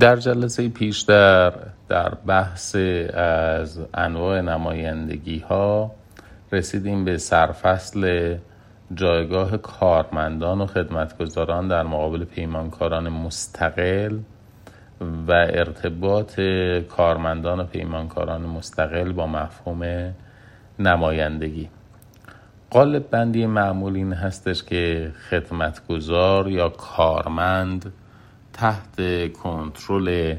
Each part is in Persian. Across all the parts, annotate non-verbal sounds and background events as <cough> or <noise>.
در جلسه پیشتر در بحث از انواع نمایندگی ها رسیدیم به سرفصل جایگاه کارمندان و خدمتگزاران در مقابل پیمانکاران مستقل و ارتباط کارمندان و پیمانکاران مستقل با مفهوم نمایندگی. قالب بندی معمول این هستش که خدمتگزار یا کارمند تحت کنترل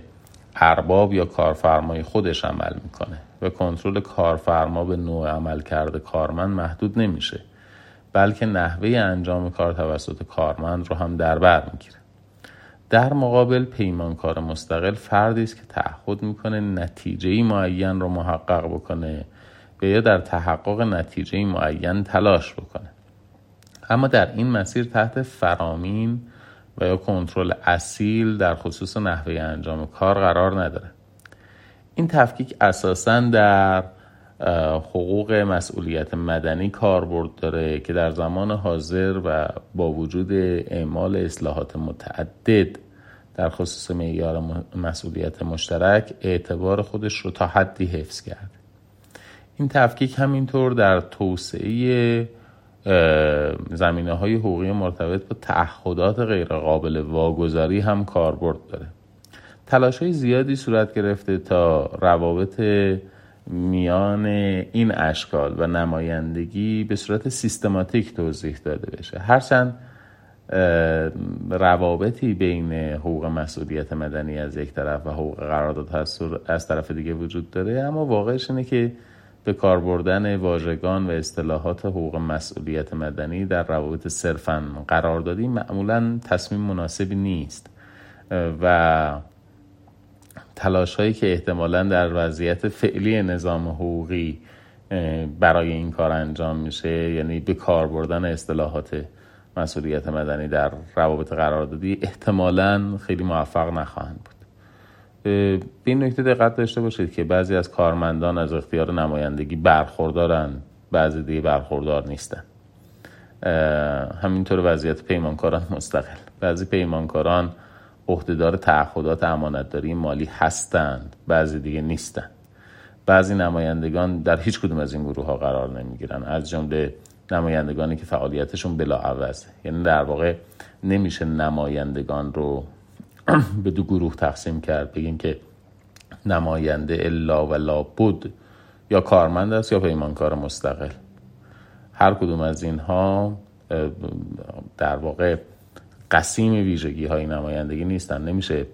ارباب یا کارفرمای خودش عمل می‌کنه. و کنترل کارفرما به نوع عمل کرده کارمند محدود نمیشه بلکه نحوه انجام کار توسط کارمند رو هم در بر می‌گیره. در مقابل پیمانکار مستقل فردی است که تعهد می‌کنه نتیجه معین رو محقق بکنه و یا در تحقق نتیجه معین تلاش بکنه. اما در این مسیر تحت فرامین و یا کنترل اصیل در خصوص نحوه انجام کار قرار نداره. این تفکیک اساسا در حقوق مسئولیت مدنی کاربرد داره که در زمان حاضر و با وجود اعمال اصلاحات متعدد در خصوص معیار مسئولیت مشترک اعتبار خودش رو تا حدی حفظ کرده. این تفکیک همینطور در توسعه زمینه های حقوقی مرتبط با تعهدات غیرقابل واگذاری هم کاربرد داره. تلاش های زیادی صورت گرفته تا روابط میان این اشکال و نمایندگی به صورت سیستماتیک توضیح داده بشه. هرچند روابطی بین حقوق مسئولیت مدنی از یک طرف و حقوق قرارداد از طرف دیگه وجود داره اما واقعش اینه که به کار بردن واژگان و اصطلاحات حقوق مسئولیت مدنی در روابط صرفا قراردادی معمولا تصمیم مناسبی نیست. و تلاش هایی که احتمالا در وضعیت فعلی نظام حقوقی برای این کار انجام میشه یعنی به کار بردن اصطلاحات مسئولیت مدنی در روابط قراردادی احتمالا خیلی موفق نخواهند بود. به این نکته دقت داشته باشید که بعضی از کارمندان از اختیار نمایندگی برخوردارن بعضی دیگه برخوردار نیستن. همینطور وضعیت پیمانکاران <laughs> مستقل. بعضی پیمانکاران عهدهدار تعهدات امانتداری مالی هستند بعضی دیگه نیستند بعضی نمایندگان در هیچ کدوم از این گروه ها قرار نمی‌گیرن. از جمله نمایندگانی که فعالیتشون بلا عوضه یعنی در واقع نمیشه نمایندگان رو <clears throat> به دو گروه تقسیم کرد. بگیم که نماینده الا و بود یا کارمند است یا پیمانکار مستقل. هر کدوم از اینها در واقع قسیم ویژگی های نمایندگی نیستن. نمیشه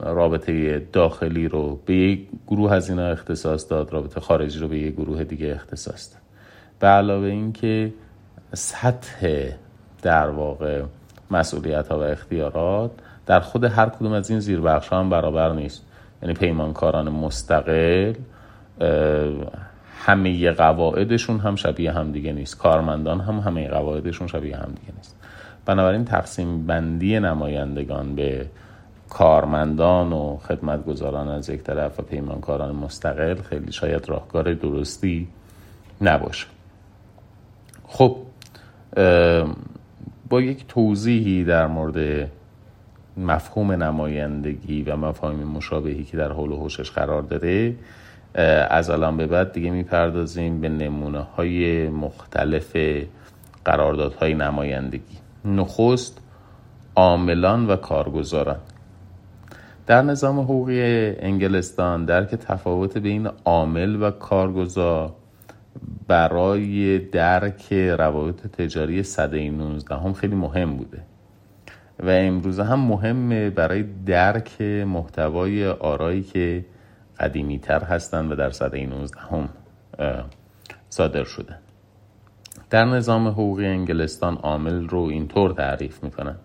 رابطه داخلی رو به یک گروه از اینا اختصاص داد رابطه خارجی رو به یک گروه دیگه اختصاص داد. به علاوه اینکه سطح در واقع مسئولیت ها و اختیارات در خود هر کدوم از این زیربخش هم برابر نیست. یعنی پیمانکاران مستقل همه قواعدشون هم شبیه هم دیگه نیست. کارمندان هم همه قواعدشون شبیه هم دیگه نیست. بنابراین تقسیم بندی نمایندگان به کارمندان و خدمتگزاران از یک طرف و پیمانکاران مستقل خیلی شاید راهکار درستی نباشه. خب با یک توضیحی در مورد مفهوم نمایندگی و مفاهیم مشابهی که در حول و حوشش قرار داره از الان به بعد دیگه می‌پردازیم به نمونه های مختلف قراردادهای نمایندگی. نخست عاملان و کارگزاران. در نظام حقوقی انگلستان درک تفاوت بین عامل و کارگزار برای درک روابط تجاری صده 19 هم خیلی مهم بوده. و امروزه هم مهمه برای درک محتوای آرایی که قدیمی تر هستند و در صده 19 هم صادر شده. در نظام حقوقی انگلستان عامل رو اینطور تعریف می‌کنن.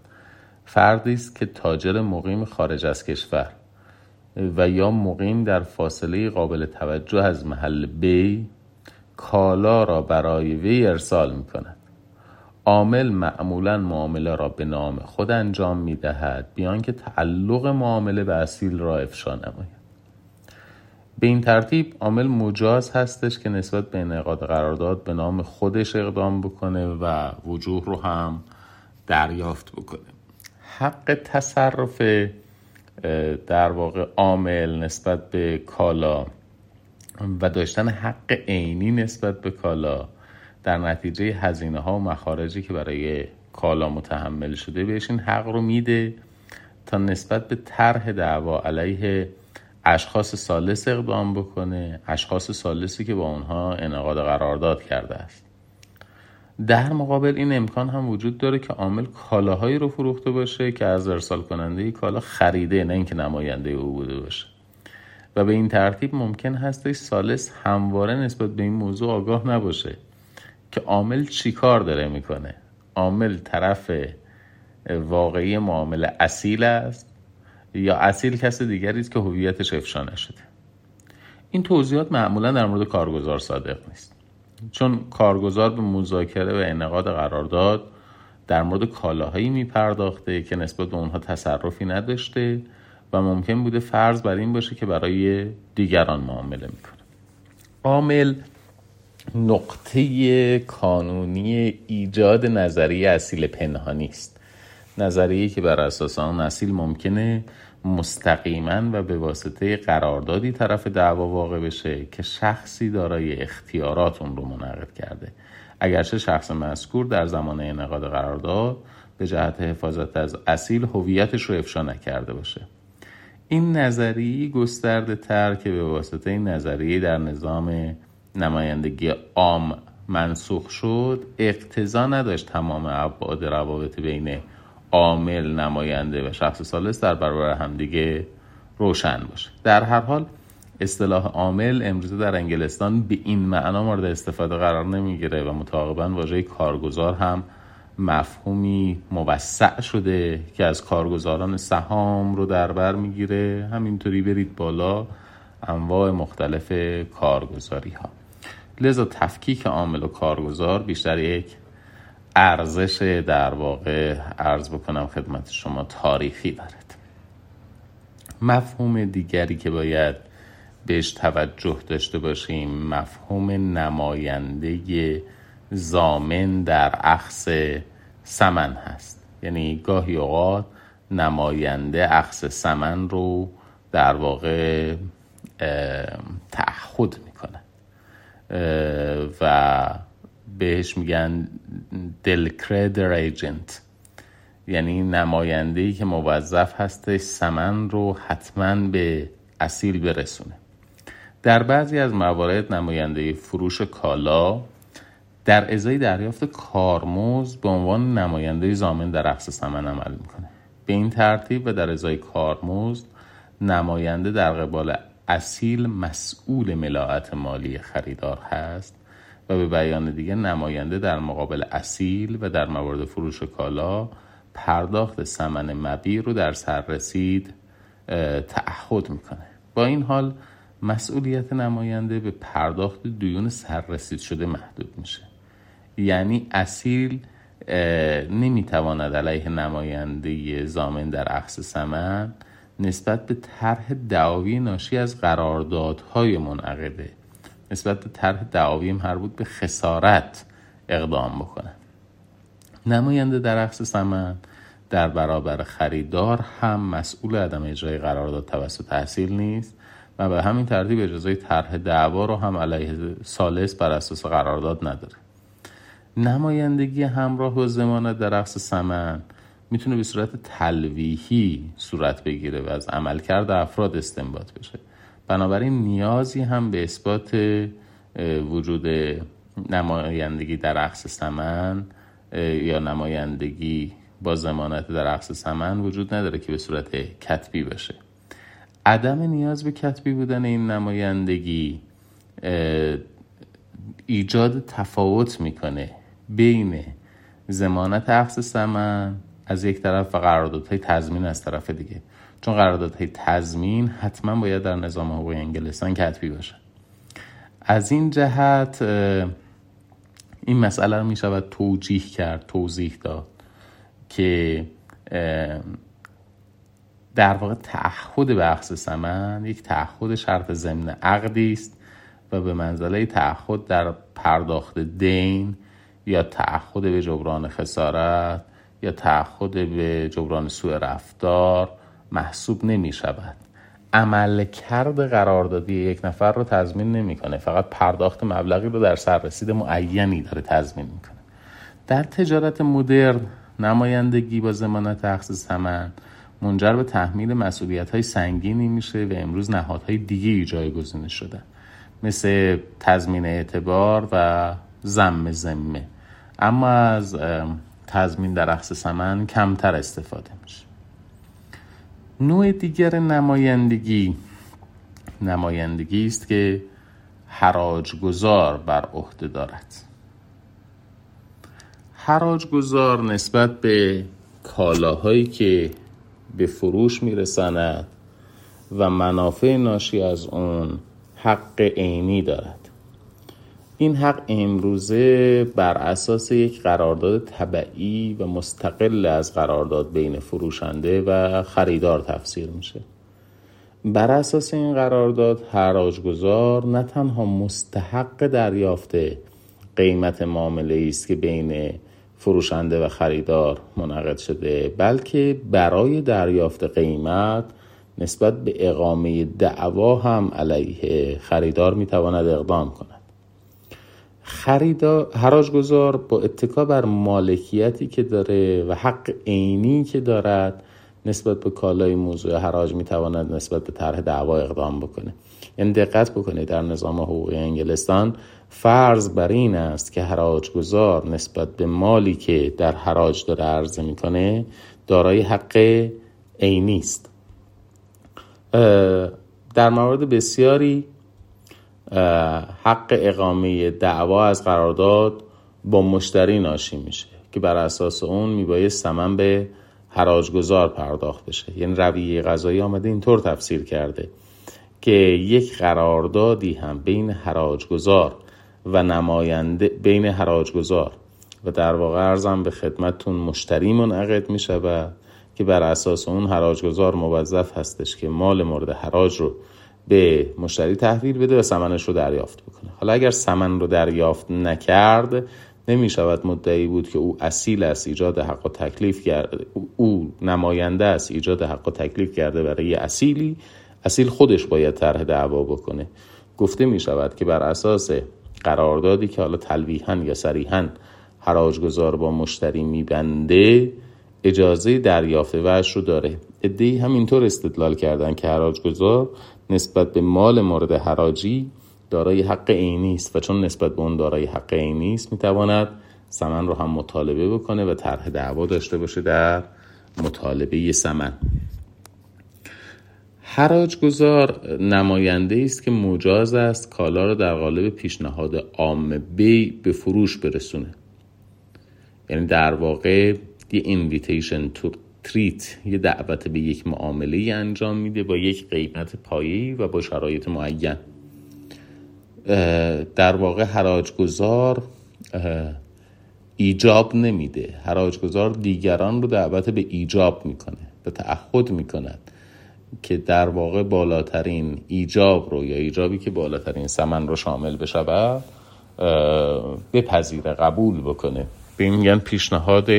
فردی است که تاجر مقیم خارج از کشور و یا مقیم در فاصله قابل توجه از محل بی کالا را برای وی ارسال می کند عامل معمولا معامله را به نام خود انجام می دهد بیان که تعلق معامله به اصیل را افشا نماید. به این ترتیب عامل مجاز هستش که نسبت به انعقاد قرارداد به نام خودش اقدام بکنه و وجوه رو هم دریافت بکنه. حق تصرف در واقع عامل نسبت به کالا و داشتن حق عینی نسبت به کالا در نتیجه هزینه ها و مخارجی که برای کالا متحمل شده بهش این حق رو میده تا نسبت به طرح دعوا علیه اشخاص سالس اقدام بکنه اشخاص سالسی که با اونها انعقاد قرارداد کرده است. در مقابل این امکان هم وجود داره که عامل کالاهایی رو فروخته باشه که از ارسال کننده کالا خریده نه اینکه نماینده او بوده باشه. و به این ترتیب ممکن هستش سالس همواره نسبت به این موضوع آگاه نباشه. که عامل چی کار داره می‌کنه؟ عامل طرف واقعی معامله اصیل است یا اصیل کس دیگری است که هویتش افشا نشده؟ این توضیحات معمولا در مورد کارگزار صادق نیست. چون کارگزار به مذاکره و انعقاد قرارداد در مورد کالاهایی میپرداخته که نسبت به اونها تصرفی نداشته و ممکن بوده فرض بر این باشه که برای دیگران معامله می‌کنه. عامل نقطه کانونی ایجاد نظریه اصیل پنهانی است نظریه که بر اساس آن اصیل ممکنه مستقیما و به واسطه قراردادی طرف دعوا واقع بشه که شخصی دارای اختیارات اون رو منعقد کرده. اگرچه شخص مذکور در زمان انعقاد قرارداد به جهت حفاظت از اصیل هویتش رو افشا نکرده باشه. این نظریه گسترده تر که به واسطه این نظریه در نظام نمایندگی عام منسوخ شد اقتضا نداشت تمام ابعاد روابط بین عامل نماینده و شخص سالس در برابر همدیگه روشن باشه. در هر حال اصطلاح عامل امروزه در انگلستان به این معنا مورد استفاده قرار نمی‌گیره و متعاقبا واژه کارگزار هم مفهومی موسع شده که از کارگزاران سهام رو در بر می‌گیره. همینطوری برید بالا انواع مختلف کارگزاری ها لذا تفکیک عامل و کارگزار بیشتر یک ارزش در واقع ارز بکنم خدمت شما تاریخی دارد. مفهوم دیگری که باید بهش توجه داشته باشیم مفهوم نماینده زامن در اخص سمن هست. یعنی گاهی اوقات نماینده اخص سمن رو در واقع تعهد می‌کنه. و بهش میگن دلکردر ایجنت یعنی نماینده ای که موظف هستش سمن رو حتما به اصیل برسونه. در بعضی از موارد نماینده فروش کالا در ازای دریافت کارمز به عنوان نماینده زامن در اقص سمن عمل می‌کنه. به این ترتیب و در ازای کارمزد نماینده در قبال اصیل مسئول ملاعت مالی خریدار هست و به بیان دیگه نماینده در مقابل اصیل و در موارد فروش کالا پرداخت سمن مبی رو در سررسید تعهد می‌کنه. با این حال مسئولیت نماینده به پرداخت دیون سررسید شده محدود میشه. یعنی اصیل نمی‌تواند علیه نماینده زامن در عقص سمن نسبت به طرح دعاوی ناشی از قراردادهای منعقده. نسبت به طرح دعاوی مربوط به خسارت اقدام بکنه. نماینده در عقص سمن در برابر خریدار هم مسئول عدم اجرای قرارداد توسط تحصیل نیست و به همین ترتیب اجازه طرح دعوا رو هم علیه سالس بر اساس قرارداد نداره. نمایندگی همراه و زمانت در عقص سمن می‌تونه به صورت تلویحی صورت بگیره و از عملکرد افراد استنباط بشه. بنابراین نیازی هم به اثبات وجود نمایندگی در عقص سمن یا نمایندگی با زمانت در عقص سمن وجود نداره که به صورت کتبی باشه عدم نیاز به کتبی بودن این نمایندگی ایجاد تفاوت می‌کنه بین زمانت عقص سمن از یک طرف و قراردادهای تضمین از طرف دیگه. چون قراردادهای تضمین حتما باید در نظام حقوقی انگلستان کتبی باشه. از این جهت این مسئله رو می شود توجیه کرد توضیح داد که در واقع تعهد به عقص سمن یک تعهد شرط ضمن عقدی است و به منزله تعهد در پرداخت دین یا تعهد به جبران خسارت یا تعهد به جبران سوء رفتار محسوب نمی شود. عمل کرد قراردادی یک نفر رو تضمین نمی‌کنه فقط پرداخت مبلغی رو در سررسید معینی داره تضمین می‌کنه در تجارت مدرن نمایندگی با زمانت اخذ ثمن منجر به تحمیل مسئولیت های سنگینی میشه و امروز نهادهای دیگه جایگزین شدن مثل تضمین اعتبار و زم زمه اما از تضمین در اخذ ثمن کمتر استفاده میشه. نوع دیگر نمایندگی نمایندگی است که حراج گذار بر عهده دارد. حراج گذار نسبت به کالاهایی که به فروش میرساند و منافع ناشی از اون حق عینی دارد. این حق امروزه بر اساس یک قرارداد طبعی و مستقل از قرارداد بین فروشنده و خریدار تفسیر میشه. بر اساس این قرارداد حراجگذار نه تنها مستحق دریافت قیمت معامله است که بین فروشنده و خریدار منعقد شده بلکه برای دریافت قیمت نسبت به اقامه دعوا هم علیه خریدار می‌تواند اقدام کند. خریدار حراجگذار با اتکا بر مالکیتی که داره و حق عینی که دارد نسبت به کالای موضوع حراج می‌تواند نسبت به طرح دعوا اقدام بکنه. یعنی دقت بکنید در نظام حقوقی انگلستان فرض بر این است که حراجگذار نسبت به مالی که در حراج داره عرضه می‌کنه دارای حق عینی است. در موارد بسیاری حق اقامه دعوا از قرارداد با مشتری ناشی میشه که بر اساس اون میبایه سمن به حراجگذار پرداخت بشه. یعنی رویه قضایی آمده اینطور تفسیر کرده که یک قراردادی هم بین حراجگذار و نماینده بین حراجگذار و در واقع ارزم به خدمتتون مشتری منعقد می شود که بر اساس اون حراجگذار موظف هستش که مال مورد حراج رو به مشتری تحویل بده و سمنش رو دریافت بکنه. حالا اگر سمن رو دریافت نکرد نمی شود مدعی بود که او اصیل است ایجاد حق و تکلیف کرده او نماینده است ایجاد حق و تکلیف کرده برای اصیلی. اصیل خودش باید طرح دعوا بکنه. گفته می شود که بر اساس قراردادی که حالا تلویحا یا صریحا حراجگذار با مشتری میبنده اجازه دریافت وش رو داره. ادهی هم اینطور استدلال کردن که حراجگذار نسبت به مال مورد حراجی دارای حق عینی است و چون نسبت به اون دارای حق عینی است می‌تواند سمن رو هم مطالبه بکنه و طرح دعوا داشته باشه در مطالبه سمن حراج گذار نماینده است که مجاز است کالا را در قالب پیشنهاد عام بی به فروش برسونه. یعنی در واقع the invitation to treat یه دعوت به یک معامله انجام میده با یک قیمت پایه و با شرایط معین. در واقع حراج گذار ایجاب نمیده. حراج گذار دیگران رو دعوت به ایجاب می‌کنه به تعهد می‌کند که در واقع بالاترین ایجاب رو یا ایجابی که بالاترین سمن رو شامل بشه بپذیره قبول بکنه. به میگن پیشنهاد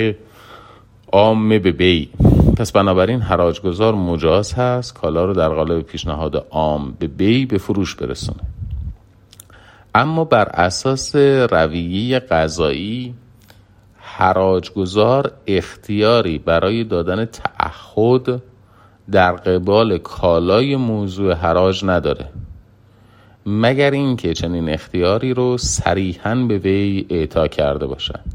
عام به بی پس بنابراین حراجگذار مجاز هست کالا رو در قالب پیشنهاد عام به بی به فروش برسونه. اما بر اساس رویه قضایی حراجگذار اختیاری برای دادن تعهد در قبال کالای موضوع حراج نداره. مگر اینکه چنین اختیاری رو صریحا به وی اعطا کرده باشند.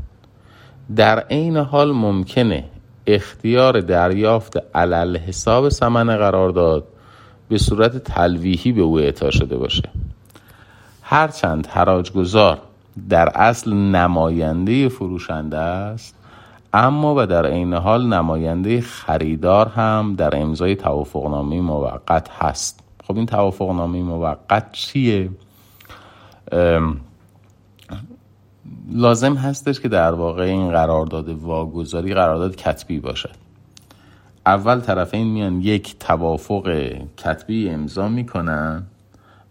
در عین حال ممکنه اختیار دریافت علل حساب سمن قرارداد به صورت تلویحی به او اعطا شده باشه. هرچند حراجگذار در اصل نماینده فروشنده است اما و در عین حال نماینده خریدار هم در امضای توافقنامه موقت هست. خب این توافقنامه موقت چیه؟ لازم هستش که در واقع این قرارداد واگذاری قرارداد کتبی باشد. اول طرفین میان یک توافق کتبی امضا می‌کنن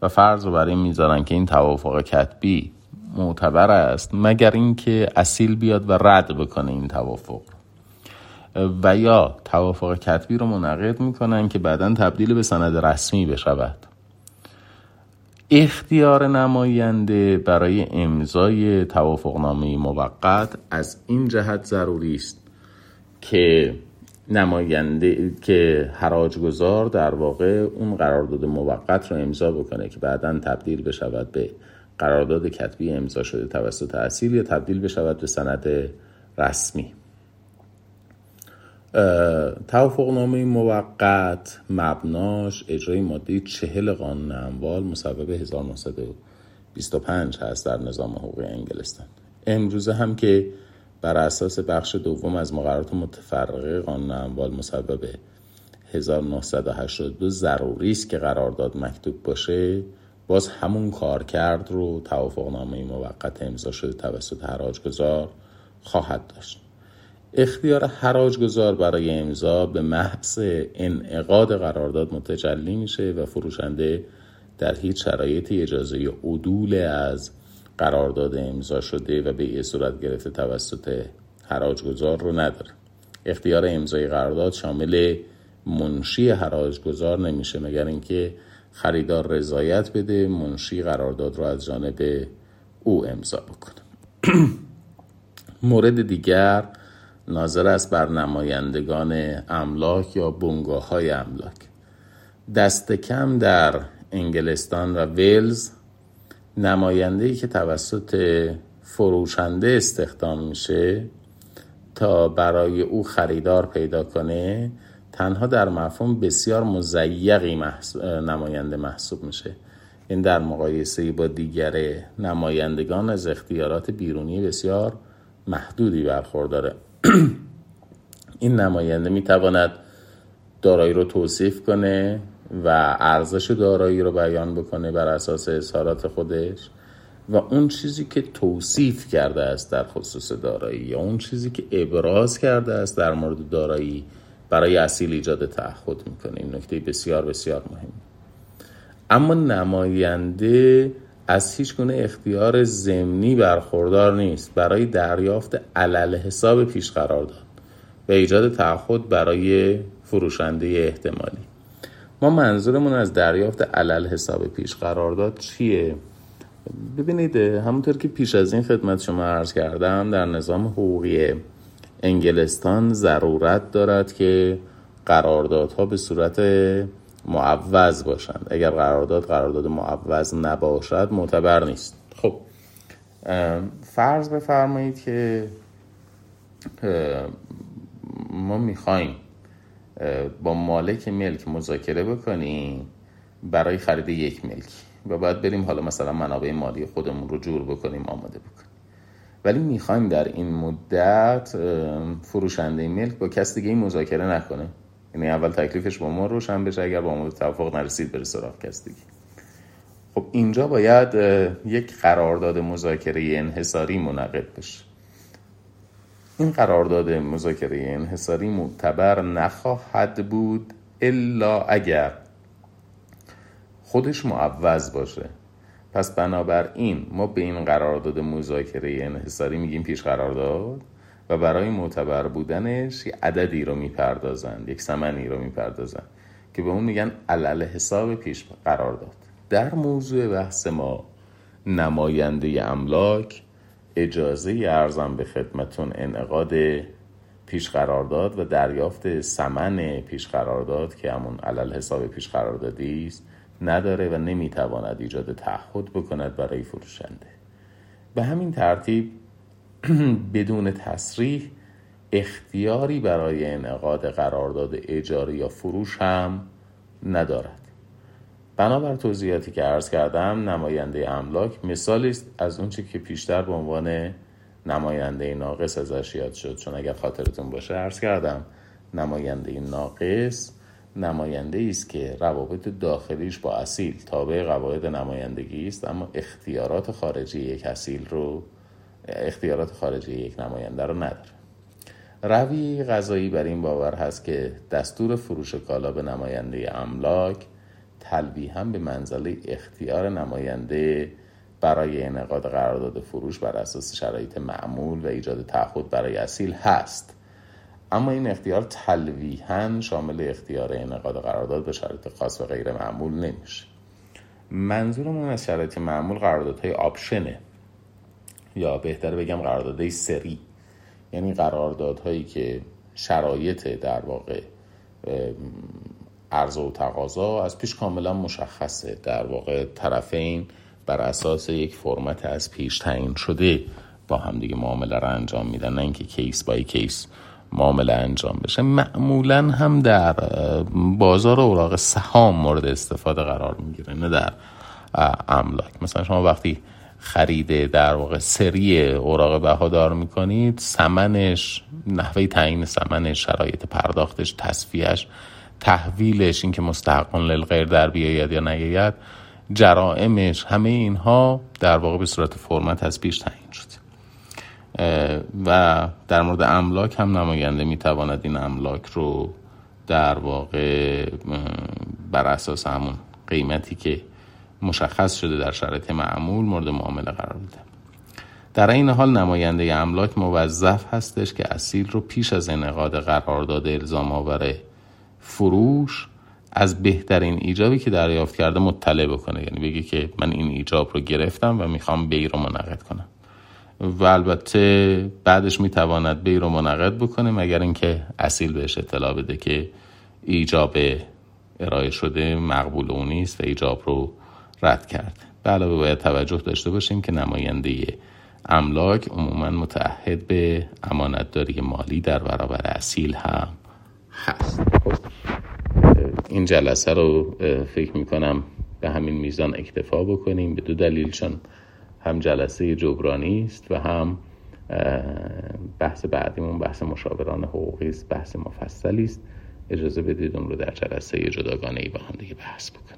و فرض رو برای می‌ذارن که این توافق کتبی معتبر است مگر اینکه اصیل بیاد و رد بکنه این توافق. و یا توافق کتبی رو منعقد می‌کنن که بعدا تبدیل به سند رسمی بشود. اختیار نماینده برای امضای توافقنامه موقت از این جهت ضروری است که نماینده که حراج گذار در واقع اون قرارداد موقت رو امضا بکنه که بعدا تبدیل بشود به قرارداد کتبی امضا شده توسط اصیل یا تبدیل بشود به سند رسمی. توافقنامه موقت مبناش اجرای ماده چهل قانون اموال مصوب 1925 هست در نظام حقوقی انگلستان. امروزه هم که بر اساس بخش دوم از مقررات متفرقه قانون اموال مصوب 1982 ضروری است که قرارداد مکتوب باشه باز همون کار کرد رو توافقنامه موقت امضا شده توسط حراج گذار خواهد داشت. اختیار حراج گذار برای امضا به محض انعقاد قرارداد متجلی میشه و فروشنده در هیچ شرایطی اجازه عدول از قرارداد امضا شده و به صورت گرفته توسط حراج گذار رو نداره. اختیار امضای قرارداد شامل منشی حراج گذار نمیشه مگر اینکه خریدار رضایت بده منشی قرارداد رو از جانب او امضا بکنه. <clears throat> مورد دیگر ناظر است بر نمایندگان املاک یا بنگاه های املاک. دست کم در انگلستان و ویلز نماینده ای که توسط فروشنده استخدام میشه تا برای او خریدار پیدا کنه تنها در مفهوم بسیار مزیقی نماینده محسوب میشه. این در مقایسه با دیگر نمایندگان از اختیارات بیرونی بسیار محدودی برخورداره. <clears throat> این نماینده می‌تواند دارایی رو توصیف کنه و ارزش دارایی رو بیان بکنه بر اساس اظهارات خودش و اون چیزی که توصیف کرده است در خصوص دارایی یا اون چیزی که ابراز کرده است در مورد دارایی برای اصیل ایجاد تعهد می‌کنه. این نکته بسیار بسیار مهم. اما نماینده از هیچ گونه اختیار زمینی برخوردار نیست. برای دریافت علل حساب پیش قرار داد و ایجاد تعهد برای فروشنده احتمالی. ما منظورمون از دریافت علل حساب پیش قرارداد چیه؟ ببینید همونطور که پیش از این خدمت شما عرض کردم در نظام حقوقی انگلستان ضرورت دارد که قراردادها به صورت معوض باشند. اگر قرارداد قرارداد معوض نباشد معتبر نیست. خب فرض بفرمایید که ما می‌خوایم با مالک ملک مذاکره بکنیم برای خرید یک ملک و باید بریم حالا مثلا منابع مالی خودمون رو جور بکنیم آماده بکنیم. ولی می‌خوایم در این مدت فروشنده ملک با کس دیگه مذاکره نکنه. یعنی اول تکلیفش با ما روشن بشه اگر با ما توافق نرسید بره سراغ کس دیگه. خب اینجا باید یک قرارداد مذاکره انحصاری منعقد بشه. این قرارداد مذاکره انحصاری معتبر نخواهد بود الا اگر خودش معوض باشه. پس بنابراین ما به این قرارداد مذاکره انحصاری میگیم پیش قرارداد؟ و برای معتبر بودنش یه عددی رو می‌پردازند یک سمنی رو می‌پردازند که به اون میگن علل حساب پیش قرارداد در موضوع بحث ما نماینده املاک اجازه ارزم به خدمتون انعقاد پیش قرارداد و دریافت سمن پیش قرارداد که همون علل حساب پیش قراردادی است نداره و نمی‌تواند ایجاد تعهد بکند برای فروشنده. به همین ترتیب <clears throat> بدون تصریح اختیاری برای انعقاد قرارداد اجاری یا فروش هم ندارد. بنابر توضیحاتی که عرض کردم نماینده املاک مثالی است از اونچه که پیشتر به عنوان نماینده ناقص ازش یاد شد. چون اگر خاطرتون باشه عرض کردم نماینده ناقص نماینده است که روابط داخلیش با اصیل تابع قواعد نمایندگی است اما اختیارات خارجی یک اصیل رو اختیارات خارجی یک نماینده رو نداره. روی غذایی بر این باور هست که دستور فروش کالا به نماینده املاک هم به منزله اختیار نماینده برای انعقاد قرارداد فروش بر اساس شرایط معمول و ایجاد تعهد برای اصیل هست. اما این اختیار تلویحا شامل اختیار انعقاد قرارداد به شرایط خاص و غیر معمول نمیشه. منظورمون از شرایط معمول قراردادهای آپشنه. یا بهتر بگم قراردادهای سری. یعنی قراردادهایی که شرایط در واقع عرضه و تقاضا از پیش کاملا مشخصه. در واقع طرفین بر اساس یک فرمت از پیش تعیین شده با هم دیگه معامله رو انجام میدن. نه اینکه کیس بای کیس معامله انجام بشه. معمولا هم در بازار اوراق سهام مورد استفاده قرار می‌گیره نه در املاک. مثلا شما وقتی خریده در واقع سری اوراق بهادار می‌کنید. سمنش نحوه تعیین سمنش شرایط پرداختش تصفیهش تحویلش اینکه مستحقان للغیر در بیاید یا نیاید جرائمش همه اینها در واقع به صورت فرمت از پیش تعیین شد. و در مورد املاک هم نماینده می‌تواند این املاک رو در واقع بر اساس همون قیمتی که مشخص شده در شرایط معمول مورد معامله قرار بده در این حال نماینده املاک موظف هستش که اصیل رو پیش از انعقاد قرارداد الزام آور فروش از بهترین ایجابی که دریافت کرده مطلع بکنه. یعنی بگه که من این ایجاب رو گرفتم و می‌خوام بی رو منعقد کنم. و البته بعدش می‌تواند بی رو منعقد بکنه مگر اینکه اصیل بهش اطلاع بده که ایجاب ارائه شده مقبول او نیست و ایجاب رو رد کرد. به علاوه باید توجه داشته باشیم که نماینده املاک عموما متعهد به امانتداری مالی در برابر اصیل هم هست. خب، این جلسه رو فکر می‌کنم به همین میزان اکتفا بکنیم به دو دلیلشان هم جلسه جبرانی است و هم بحث بعدیمون بحث مشاوران حقوقی است بحث مفصلی است. اجازه بدید اون رو در جلسه جداگانه ای با هم دیگه بحث بکنیم.